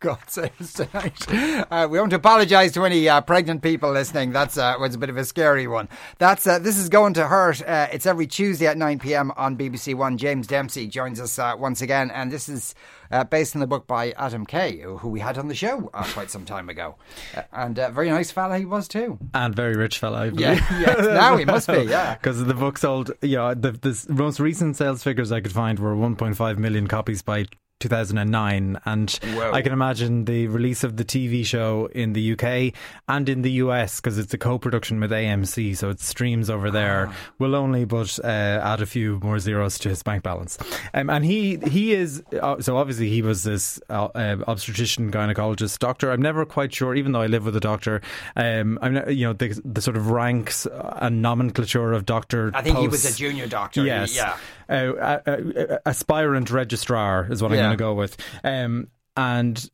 God save us tonight. Uh, we want to apologise to any uh, pregnant people listening. That's uh, was a bit of a scary one. That's uh, this is going to hurt. Uh, it's every Tuesday at nine pm on BBC One. James Dempsey joins us uh, once again, and this is based on the book by Adam Kay, who we had on the show quite some time ago, and a very nice fella he was too, and very rich fella. Yeah, now he must be. Yeah, because the book sold. You know, the, the most recent sales figures I could find were 1.5 million copies by 2009 and Whoa. I can imagine the release of the TV show in the UK and in the US because it's a co-production with AMC so it streams over there ah. will only but uh, add a few more zeros to his bank balance um, and he he is uh, so obviously he was this uh, uh, obstetrician gynecologist doctor I'm never quite sure even though I live with a doctor um, I'm not, you know the, the sort of ranks and nomenclature of doctor I think posts. he was a junior doctor yes yeah uh, uh, aspirant registrar is what I'm going to go with. Um, and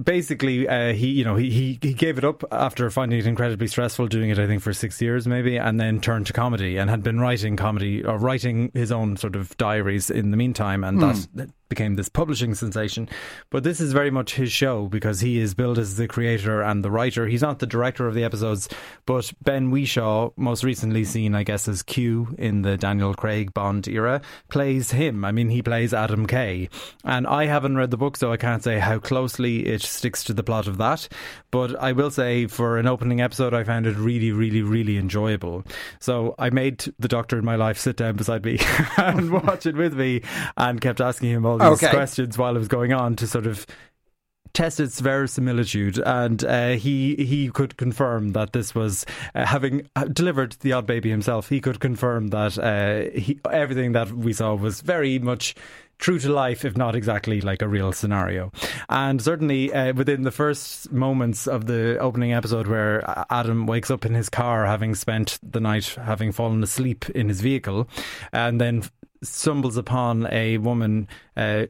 basically uh, he you know he, he he gave it up after finding it incredibly stressful doing it I think for 6 years maybe and then turned to comedy and had been writing comedy or writing his own sort of diaries in the meantime and mm. that became this publishing sensation. But this is very much his show because he is billed as the creator and the writer. He's not the director of the episodes, but Ben Whishaw, most recently seen, I guess, as Q in the Daniel Craig Bond era, plays him. I mean, he plays Adam Kay. And I haven't read the book, so I can't say how closely it sticks to the plot of that. But I will say, for an opening episode, I found it really, really, really enjoyable. So I made the doctor in my life sit down beside me and watch it with me and kept asking him all these okay. questions while it was going on to sort of test its verisimilitude, and uh, he he could confirm that this was uh, having uh, delivered the odd baby himself. He could confirm that uh, he, everything that we saw was very much true to life, if not exactly like a real scenario. And certainly uh, within the first moments of the opening episode, where Adam wakes up in his car having spent the night having fallen asleep in his vehicle, and then stumbles upon a woman, uh,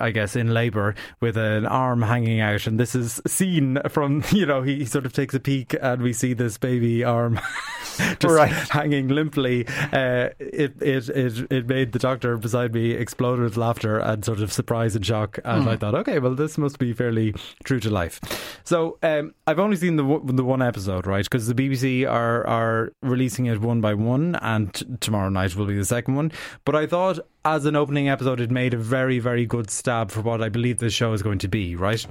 I guess, in labour with an arm hanging out. And this is seen from, you know, he sort of takes a peek and we see this baby arm just right. hanging limply. Uh, it, it, it, it made the doctor beside me explode with laughter and sort of surprise and shock. And mm. I thought, okay, well, this must be fairly true to life. So um, I've only seen the, the one episode, right? Because the BBC are, are releasing it one by one, and tomorrow night will be the second one. But I thought as an opening episode, it made a very, very good stab for what I believe this show is going to be, right?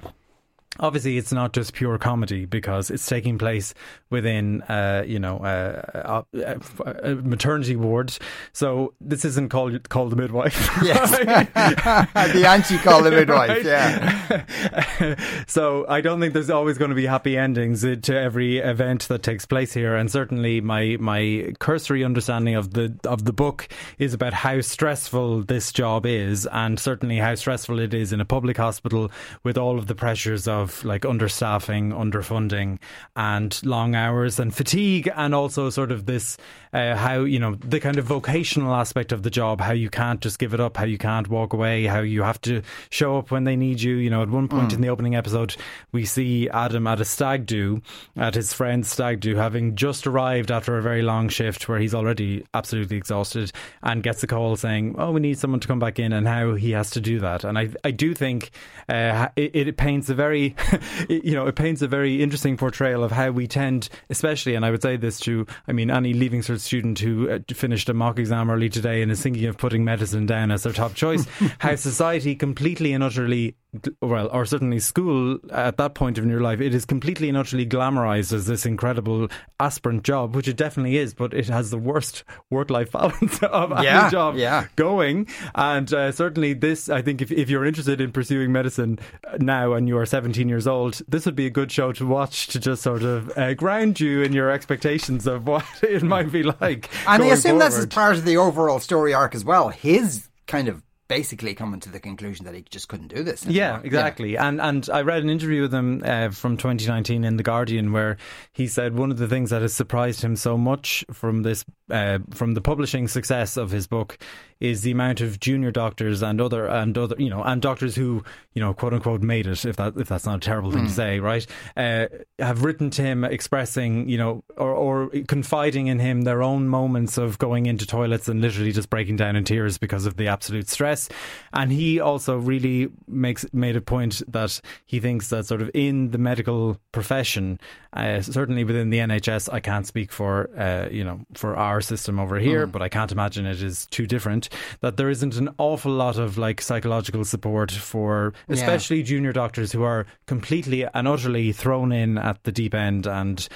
Obviously it's not just pure comedy because it's taking place within uh, you know uh, uh, uh maternity wards. So this isn't called called the midwife. Yes. The anti call the midwife right? yeah. So I don't think there's always going to be happy endings to every event that takes place here. And certainly my my cursory understanding of the of the book is about how stressful this job is and certainly how stressful it is in a public hospital with all of the pressures of like understaffing, underfunding, and long hours and fatigue, and also sort of this uh, how you know the kind of vocational aspect of the job, how you can't just give it up, how you can't walk away, how you have to show up when they need you. You know, at one point mm. in the opening episode, we see Adam at a stag do, at his friend's stag do, having just arrived after a very long shift where he's already absolutely exhausted, and gets a call saying, "Oh, we need someone to come back in," and how he has to do that. And I, I do think uh, it, it paints a very, you know, it paints a very interesting portrayal of how we tend, especially, and I would say this to, I mean, any leaving cert student who uh, finished a mock exam early today and is thinking of putting medicine down as their top choice, how society completely and utterly well, or certainly school at that point in your life, it is completely and utterly glamorized as this incredible aspirant job, which it definitely is, but it has the worst work life balance of yeah, any job yeah. going. And uh, certainly, this, I think, if, if you're interested in pursuing medicine now and you are 17 years old, this would be a good show to watch to just sort of uh, ground you in your expectations of what it might be like. And I assume forward. that's part of the overall story arc as well. His kind of basically coming to the conclusion that he just couldn't do this. Anymore. Yeah, exactly. Yeah. And and I read an interview with him uh, from 2019 in the Guardian where he said one of the things that has surprised him so much from this uh, from the publishing success of his book is the amount of junior doctors and other and other you know and doctors who you know quote unquote made it if that if that's not a terrible thing mm. to hmm. say right uh, have written to him expressing you know or, or confiding in him their own moments of going into toilets and literally just breaking down in tears because of the absolute stress and he also really makes made a point that he thinks that sort of in the medical profession uh, certainly within the NHS I can't speak for uh, you know for our system over here mm. but I can't imagine it is too different that there isn't an awful lot of like psychological support for especially yeah. junior doctors who are completely and utterly thrown in at the deep end and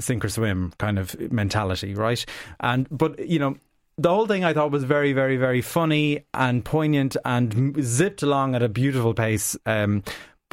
sink or swim kind of mentality, right? And but you know, the whole thing I thought was very, very, very funny and poignant and zipped along at a beautiful pace. Um,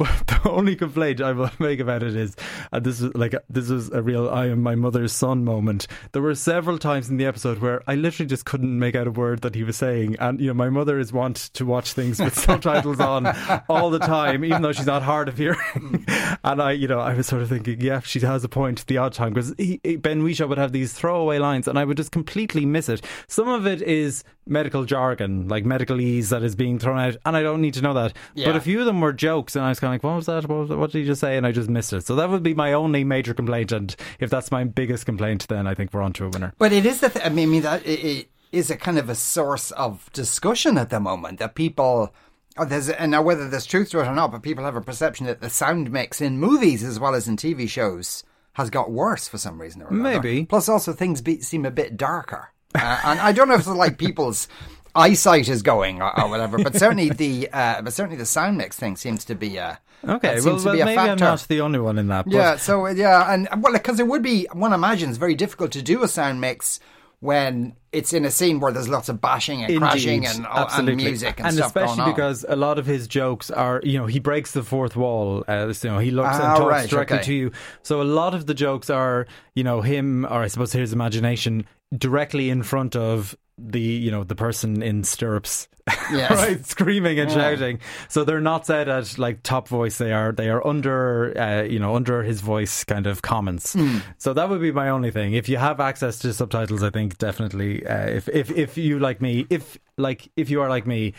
but the only complaint I will make about it is, and this is like uh, this is a real I am my mother's son moment. There were several times in the episode where I literally just couldn't make out a word that he was saying, and you know my mother is wont to watch things with subtitles on all the time, even though she's not hard of hearing. and I, you know, I was sort of thinking, yeah, she has a point the odd time because Ben Whishaw would have these throwaway lines, and I would just completely miss it. Some of it is medical jargon, like medicalese that is being thrown out, and I don't need to know that. Yeah. But a few of them were jokes, and I was kind of like, what was that? What, was that? what did he just say? And I just missed it. So that would be my only major complaint. And if that's my biggest complaint, then I think we're on to a winner. But it is the. Th- I mean, I mean that it, it is a kind of a source of discussion at the moment that people. Oh, there's and now whether there's truth to it or not, but people have a perception that the sound mix in movies as well as in TV shows has got worse for some reason or another. Maybe. Plus, also things be, seem a bit darker, uh, and I don't know if it's like people's eyesight is going or, or whatever. But certainly the uh, but certainly the sound mix thing seems to be a okay. Well, well maybe factor. I'm not the only one in that. But. Yeah. So yeah, and well, because it would be one imagines very difficult to do a sound mix when it's in a scene where there's lots of bashing and Indeed, crashing and, and, music and, and stuff especially because a lot of his jokes are you know he breaks the fourth wall uh, you know he looks ah, and talks right, directly okay. to you so a lot of the jokes are you know him or I suppose his imagination directly in front of the you know the person in stirrups yes. right screaming and yeah. shouting so they're not said at like top voice they are they are under uh, you know under his voice kind of comments mm. so that would be my only thing if you have access to subtitles i think definitely uh, if if if you like me if like if you are like me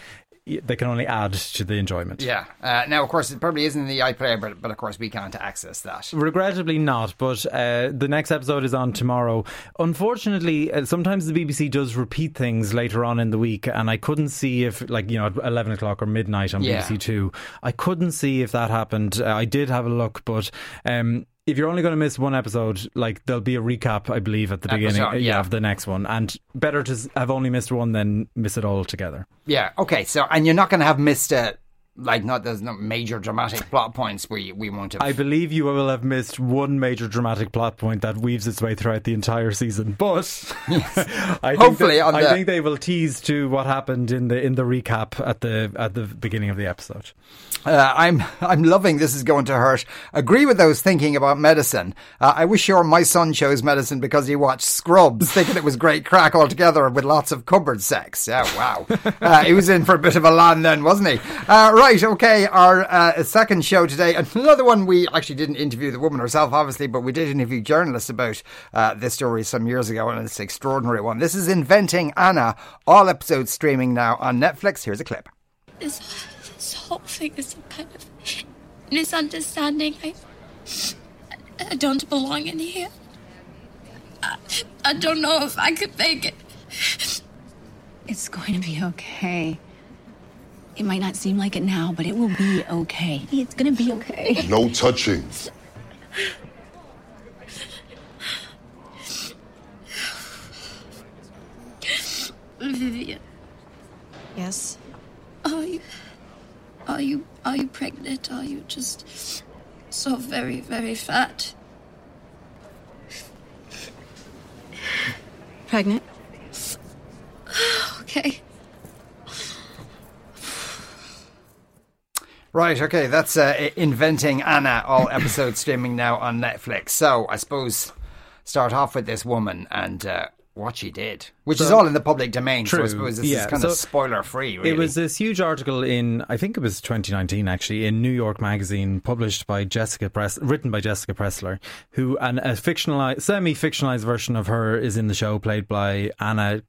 they can only add to the enjoyment. Yeah. Uh, now, of course, it probably isn't in the iPlayer, but, but of course, we can't access that. Regrettably not, but uh, the next episode is on tomorrow. Unfortunately, uh, sometimes the BBC does repeat things later on in the week, and I couldn't see if, like, you know, at 11 o'clock or midnight on yeah. BBC Two, I couldn't see if that happened. Uh, I did have a look, but um, if you're only going to miss one episode, like there'll be a recap, I believe, at the episode, beginning, yeah. of the next one, and better to have only missed one than miss it all together. Yeah. Okay. So, and you're not going to have missed it like not there's no major dramatic plot points we we won't have. I believe you will have missed one major dramatic plot point that weaves its way throughout the entire season. But yes. I hopefully, think that, I the... think they will tease to what happened in the in the recap at the at the beginning of the episode. Uh, I'm I'm loving this is going to hurt. Agree with those thinking about medicine. Uh, I wish your my son chose medicine because he watched Scrubs, thinking it was great crack altogether with lots of cupboard sex. Yeah, wow. Uh, he was in for a bit of a land then, wasn't he? Right, okay. Our uh, second show today, another one we actually didn't interview the woman herself, obviously, but we did interview journalists about uh, this story some years ago, and it's an extraordinary one. This is Inventing Anna. All episodes streaming now on Netflix. Here's a clip. This, this whole thing is some kind of misunderstanding. I, I don't belong in here. I, I don't know if I could make it. It's going to be okay. It might not seem like it now, but it will be okay. It's gonna be okay. No touching. Vivian. Yes. Are you are you are you pregnant? Are you just so very, very fat? Pregnant? okay. Right, okay, that's uh, Inventing Anna, all episodes streaming now on Netflix. So, I suppose, start off with this woman and uh, what she did, which so, is all in the public domain. True. So I suppose this yeah. is kind so of spoiler free. Really. It was this huge article in, I think it was 2019 actually, in New York Magazine, published by Jessica Press, written by Jessica Pressler, who and a fictionalized, semi-fictionalized version of her is in the show, played by Anna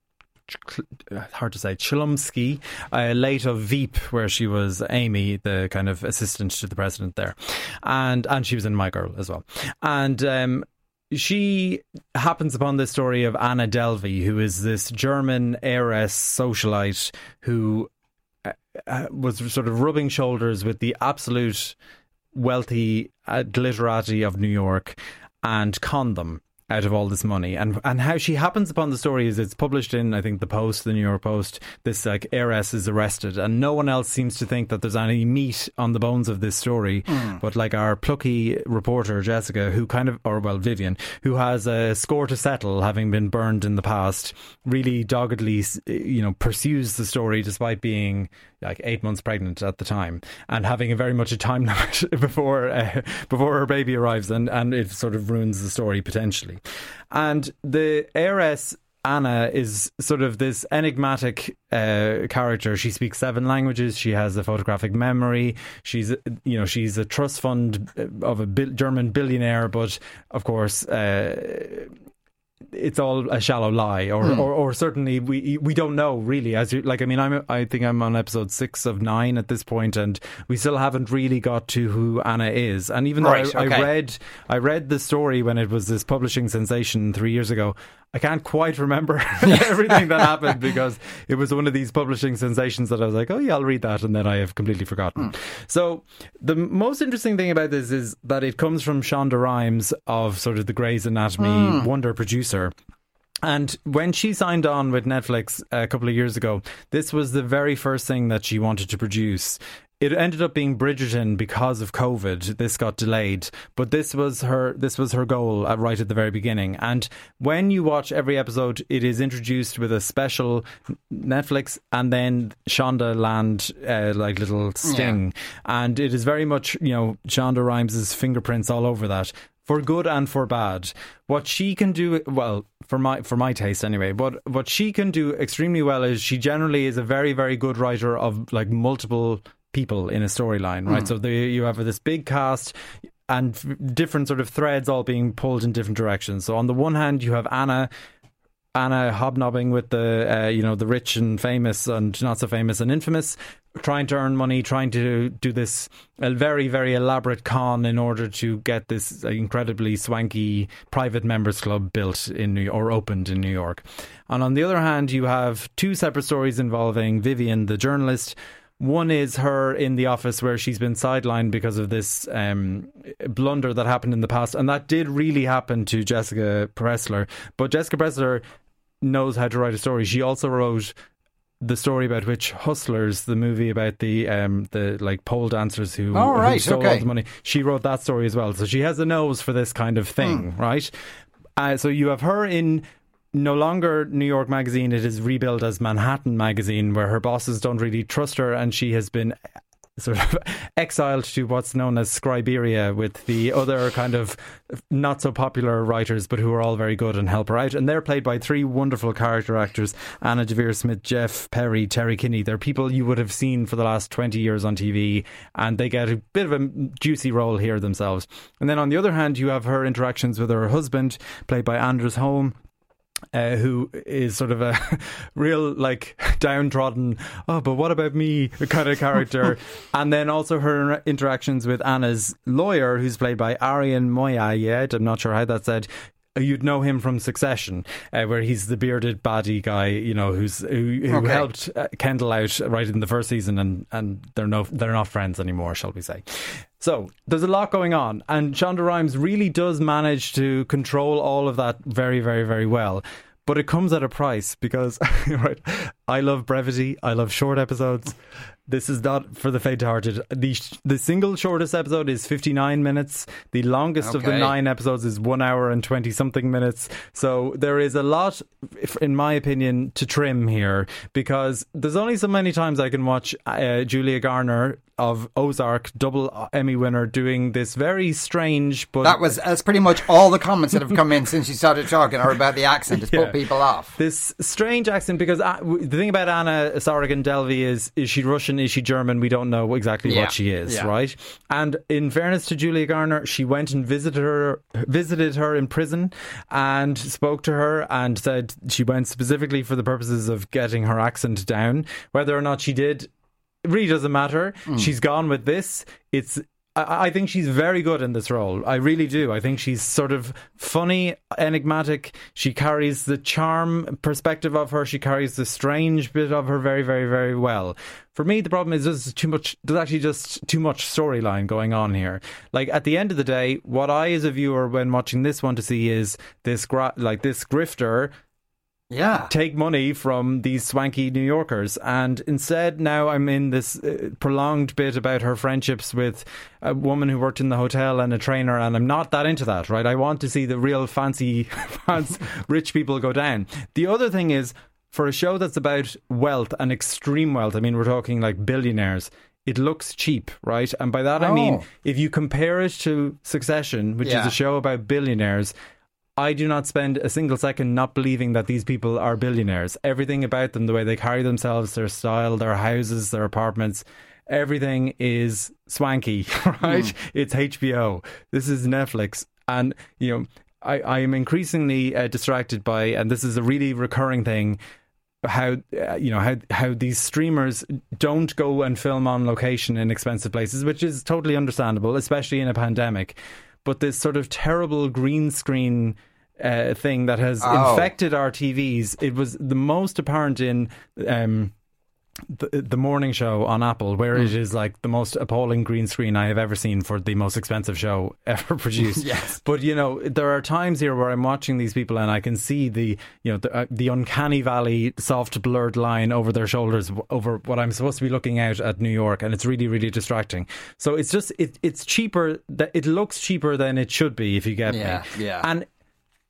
hard to say, Chlumsky, uh, late of Veep, where she was Amy, the kind of assistant to the president there, and and she was in My Girl as well, and. Um, she happens upon the story of Anna Delvey, who is this German heiress socialite who uh, uh was sort of rubbing shoulders with the absolute wealthy uh, glitterati of New York and con them out of all this money. And and how she happens upon the story is it's published in I think the Post the New York Post. This like heiress is arrested. And no one else seems to think that there's any meat on the bones of this story. Mm. but like our plucky reporter Jessica who kind of or well Vivian who has a score to settle having been burned in the past really doggedly you know pursues the story despite being like eight months pregnant at the time and having a very much a time limit before uh, before her baby arrives. And and it sort of ruins the story potentially and the heiress Anna is sort of this enigmatic uh, character. She speaks seven languages. She has a photographic memory. She's, you know, she's a trust fund of a German billionaire, but of course, uh, it's all a shallow lie, or, mm. or, or certainly we we don't know really. As you like, I mean, I'm I think I'm on episode six of nine at this point, and we still haven't really got to who Anna is. And even though right, I, okay. I read I read the story when it was this publishing sensation three years ago, I can't quite remember everything that happened because it was one of these publishing sensations that I was like, oh yeah, I'll read that, and then I have completely forgotten. Mm. So the most interesting thing about this is that it comes from Shonda Rhimes of sort of the Grey's Anatomy mm. wonder producer. And when she signed on with Netflix a couple of years ago, this was the very first thing that she wanted to produce it ended up being Bridgerton because of COVID. This got delayed, but this was her this was her goal at, right at the very beginning. And when you watch every episode, it is introduced with a special Netflix and then Shonda Land uh, like little sting, yeah. and it is very much you know Shonda Rhimes' fingerprints all over that for good and for bad. What she can do, well, for my for my taste anyway, but what she can do extremely well is she generally is a very very good writer of like multiple people in a storyline, right? Mm. So the, you have this big cast and different sort of threads all being pulled in different directions. So on the one hand, you have Anna. Anna hobnobbing with the uh, you know the rich and famous and not so famous and infamous, trying to earn money, trying to do this very very elaborate con in order to get this incredibly swanky private members club built in New or opened in New York. And on the other hand, you have two separate stories involving Vivian, the journalist, one is her in the office where she's been sidelined because of this um, blunder that happened in the past, and that did really happen to Jessica Pressler. But Jessica Pressler knows how to write a story. She also wrote the story about which Hustlers, the movie about the um, the like pole dancers who, oh, right, who stole okay. all the money. She wrote that story as well, so she has a nose for this kind of thing, mm. right? Uh, so you have her in no longer New York Magazine. It is rebuilt as Manhattan Magazine, where her bosses don't really trust her, and she has been sort of exiled to what's known as Scriberia with the other kind of not so popular writers, but who are all very good and help her out. And they're played by three wonderful character actors Anna Deavere Smith, Jeff Perry, Terry Kinney. They're people you would have seen for the last 20 years on TV, and they get a bit of a juicy role here themselves. And then on the other hand, you have her interactions with her husband, played by Anders Holm uh, who is sort of a real like downtrodden oh but what about me? kind of character. And then also her interactions with Anna's lawyer who's played by Arian Moayed I'm not sure how that's said you'd know him from Succession, uh, where he's the bearded baddie guy, you know, who's who, who okay. helped uh, Kendall out right in the first season, and and they're no they're not friends anymore, shall we say? So there's a lot going on, and Shonda Rhimes really does manage to control all of that very, very, very well. But it comes at a price because, right, I love brevity. I love short episodes. This is not for the faint-hearted. The the single shortest episode is 59 minutes. The longest okay. of the nine episodes is one hour and 20 something minutes. So there is a lot, in my opinion, to trim here because there's only so many times I can watch uh, Julia Garner of Ozark, double Emmy winner, doing this very strange. But that was that's pretty much all the comments that have come in since you started talking are about the accent. It's yeah. put people off. This strange accent because uh, the thing about Anna Sorokin Delvey is is she Russian is she German? We don't know exactly Yeah. what she is, Yeah. right? And in fairness to Julia Garner, she went and visited her, visited her in prison, and spoke to her, and said she went specifically for the purposes of getting her accent down. Whether or not she did, it really doesn't matter. Hmm. She's gone with this. It's. I I think she's very good in this role. I really do. I think she's sort of funny, enigmatic. She carries the charm perspective of her. She carries the strange bit of her very, very, very well. For me, the problem is there's too much. There's actually just too much storyline going on here. Like at the end of the day, what I, as a viewer, when watching this, one, to see is this gra- like this grifter Yeah. take money from these swanky New Yorkers. And instead, now I'm in this uh, prolonged bit about her friendships with a woman who worked in the hotel and a trainer. And I'm not that into that, right? I want to see the real fancy, rich people go down. The other thing is, for a show that's about wealth and extreme wealth, I mean, we're talking like billionaires. It looks cheap, right? And by that I mean, Oh. if you compare it to Succession, which Yeah. is a show about billionaires, I do not spend a single second not believing that these people are billionaires. Everything about them, the way they carry themselves, their style, their houses, their apartments, everything is swanky, right? It's HBO. This is Netflix. And, you know, I, I am increasingly uh, distracted by, and this is a really recurring thing, how uh, you know how how these streamers don't go and film on location in expensive places, which is totally understandable, especially in a pandemic. But this sort of terrible green screen uh, thing that has Oh. infected our TVs, it was the most apparent in. Um, the, the morning show on Apple, where Hmm. it is like the most appalling green screen I have ever seen for the most expensive show ever produced. Yes. But you know, there are times here where I'm watching these people and I can see the you know the, uh, the uncanny valley, soft blurred line over their shoulders w- over what I'm supposed to be looking out at New York, and it's really really distracting. So it's just it, it's cheaper that it looks cheaper than it should be if you get Yeah, me. yeah. And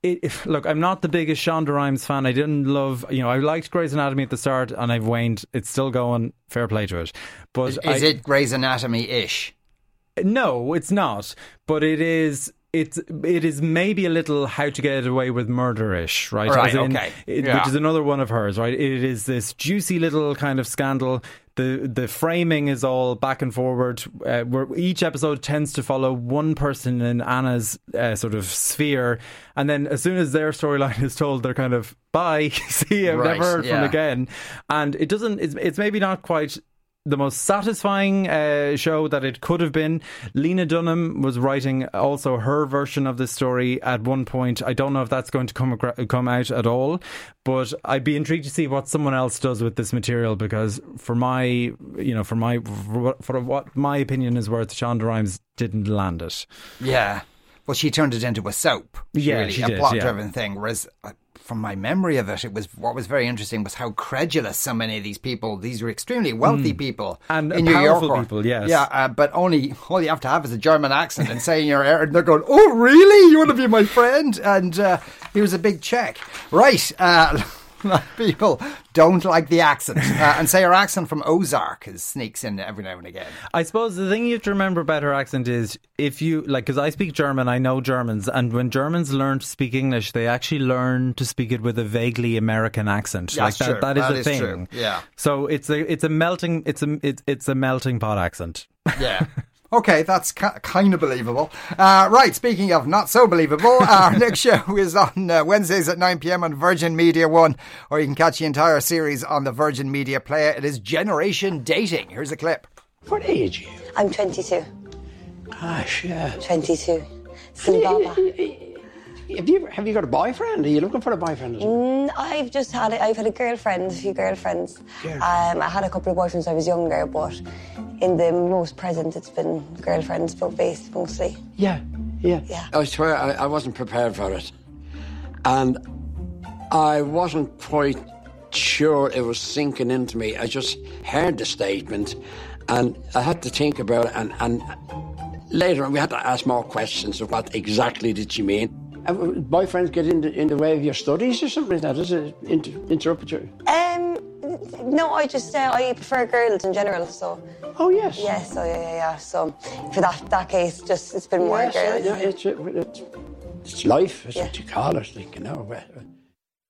it, if, look, I'm not the biggest Shonda Rhimes fan. I didn't love, you know, I liked Grey's Anatomy at the start, and I've waned. It's still going. Fair play to it, but Is, I, is it Grey's Anatomy ish? no, it's not. But it is. It's it is maybe a little how to get away with murderish, right? Right, in- okay. it- Yeah. Which is another one of hers, right? It is this juicy little kind of scandal. The the framing is all back and forward. Uh, where each episode tends to follow one person in Anna's uh, sort of sphere, and then as soon as their storyline is told, they're kind of bye, see you, Right, never heard yeah. from again. And it doesn't. It's, it's maybe not quite the most satisfying uh, show that it could have been. Lena Dunham was writing also her version of this story at one point. I don't know if that's going to come come out at all, but I'd be intrigued to see what someone else does with this material because for my, you know, for my for what, for what my opinion is worth, Shonda Rhimes didn't land it. Yeah. Well, she turned it into a soap. Yeah, really, she a plot-driven thing. Whereas, uh, from my memory of it, it was what was very interesting was how credulous so many of these people. These were extremely wealthy people Hmm. And in New powerful York. people, yes. Yeah, uh, but only all you have to have is a German accent and saying you're. And they're going, "Oh, really? You want to be my friend?" And uh, was a big check. Right. Uh, a lot of people don't like the accent, uh, and say her accent from Ozark is sneaks in every now and again. I suppose the thing you have to remember about her accent is if you like, because I speak German, I know Germans, and when Germans learn to speak English, they actually learn to speak it with a vaguely American accent. That's like true. that, that is That a is thing. true. Yeah. So it's a it's a melting it's a it's, it's a melting pot accent. Yeah. Okay, that's ki- kind of believable. Uh, right, speaking of not so believable, our next show is on uh, Wednesdays at 9 pm on Virgin Media 1, or you can catch the entire series on the Virgin Media Player. It is Generation Dating. Here's a clip. What age are you? I'm 22. Gosh, yeah. 22. Zimbabwe. Have you have you got a boyfriend? Are you looking for a boyfriend? Mm, I've just had a, I've had a girlfriend, a few girlfriends. Girlfriend. Um, I had a couple of boyfriends when I was younger, but in the most present, it's been girlfriends, but based mostly. Yeah, yeah. Yeah. I swear I, I wasn't prepared for it, and I wasn't quite sure it was sinking into me. I just heard the statement, and I had to think about it. And, and later on, we had to ask more questions of what exactly did she mean. Uh, boyfriends get in the, in the way of your studies or something like that? Does it inter- interrupt you? Um, no, I just uh, I prefer girls in general, so Oh yes. yeah, so yeah, yeah, yeah. So for that that case, just it's been more Yes, girls. yeah, it's, it's, it's life, is Yeah. what you call it, like, you know.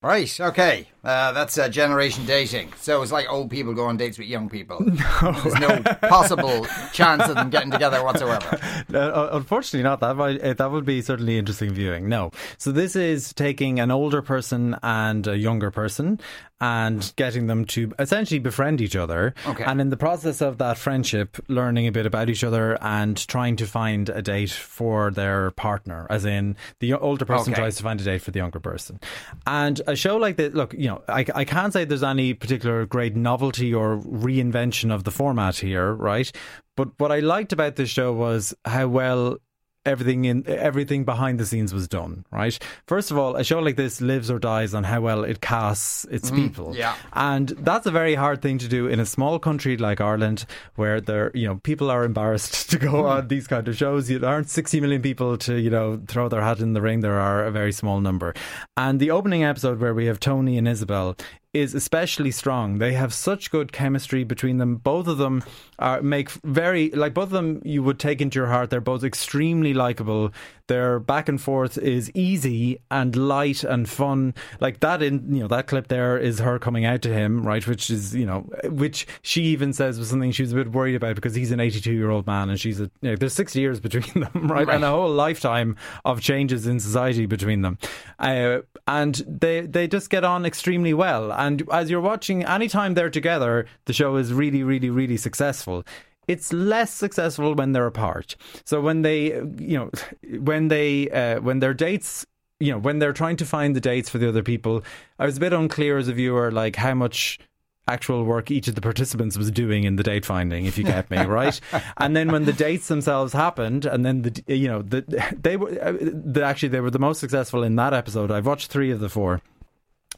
Right, okay. Uh, that's uh, generation dating. So it's like old people go on dates with young people. No. There's no possible chance of them getting together whatsoever. Uh, unfortunately, not. That might, uh, that would be certainly interesting viewing. No. So this is taking an older person and a younger person and getting them to essentially befriend each other. Okay. And in the process of that friendship, learning a bit about each other and trying to find a date for their partner, as in the older person Okay. tries to find a date for the younger person. And a show like this, look, you know, I, I can't say there's any particular great novelty or reinvention of the format here, right? But what I liked about this show was how well everything in everything behind the scenes was done right? First of all a show like this lives or dies on how well it casts its mm, people. yeah. and that's a very hard thing to do in a small country like Ireland where there you know people are embarrassed to go mm. on these kind of shows. There aren't 60 million people to you know throw their hat in the ring. There are a very small number. And the opening episode where we have Tony and Isabel is especially strong. They have such good chemistry between them. Both of them are make very like both of them you would take into your heart. They're both extremely likable. Their back and forth is easy and light and fun. Like that in you know that clip there is her coming out to him, right? Which is you know which she even says was something she was a bit worried about because he's an 82 year old man and she's a you know, there's 60 years between them, right? And a whole lifetime of changes in society between them, uh, and they they just get on extremely well. And as you're watching, anytime they're together, the show is really, really, really successful. It's less successful when they're apart. So when they, you know, when they, uh, when their dates you know, when they're trying to find the dates for the other people, I was a bit unclear as a viewer, like how much actual work each of the participants was doing in the date finding, if you get me right. and then when the dates themselves happened, and then the you know the they were uh, the, actually they were the most successful in that episode. I've watched three of the four.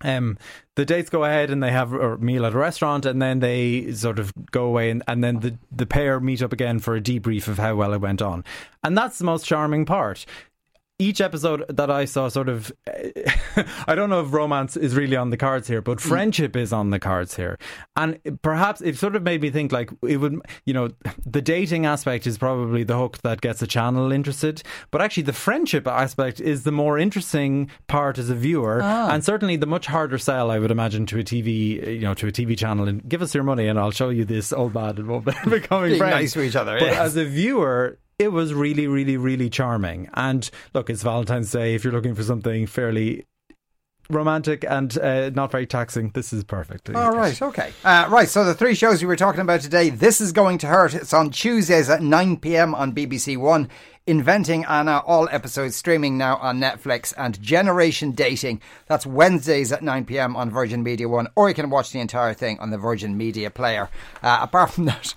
Um, the dates go ahead and they have a meal at a restaurant, and then they sort of go away, and, and then the the pair meet up again for a debrief of how well it went on, and that's the most charming part each episode that I saw sort of I don't know if romance is really on the cards here but mm. friendship is on the cards here. And perhaps it sort of made me think like it would you know the dating aspect is probably the hook that gets a channel interested but actually the friendship aspect is the more interesting part as a viewer ah. and certainly the much harder sell I would imagine to a TV you know to a TV channel and give us your money and I'll show you this old man and we'll be becoming friends. nice to each other, but yes. as a viewer it was really, really, really charming. And look, it's Valentine's Day. If you're looking for something fairly romantic and uh, not very taxing, this is perfect. All right, okay. Uh, right, so the three shows we were talking about today This is Going to Hurt. It's on Tuesdays at 9 pm on BBC One. Inventing Anna, all episodes streaming now on Netflix. And Generation Dating, that's Wednesdays at 9 pm on Virgin Media One. Or you can watch the entire thing on the Virgin Media Player. Uh, apart from that,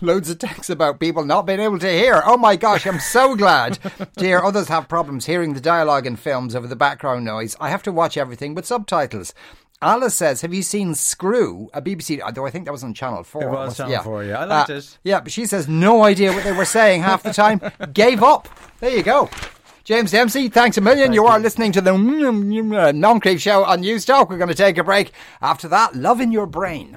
Loads of texts about people not being able to hear. Oh my gosh, I'm so glad to hear others have problems hearing the dialogue in films over the background noise. I have to watch everything with subtitles. Alice says, "Have you seen Screw?" A BBC, though I think that was on Channel Four. It was Channel 4, yeah. I liked it. Yeah, but she says no idea what they were saying half the time. Gave up. There you go. James Dempsey, thanks a million. you are listening to the Moncrieff Show on News Talk. We're going to take a break. After that, Love in Your Brain.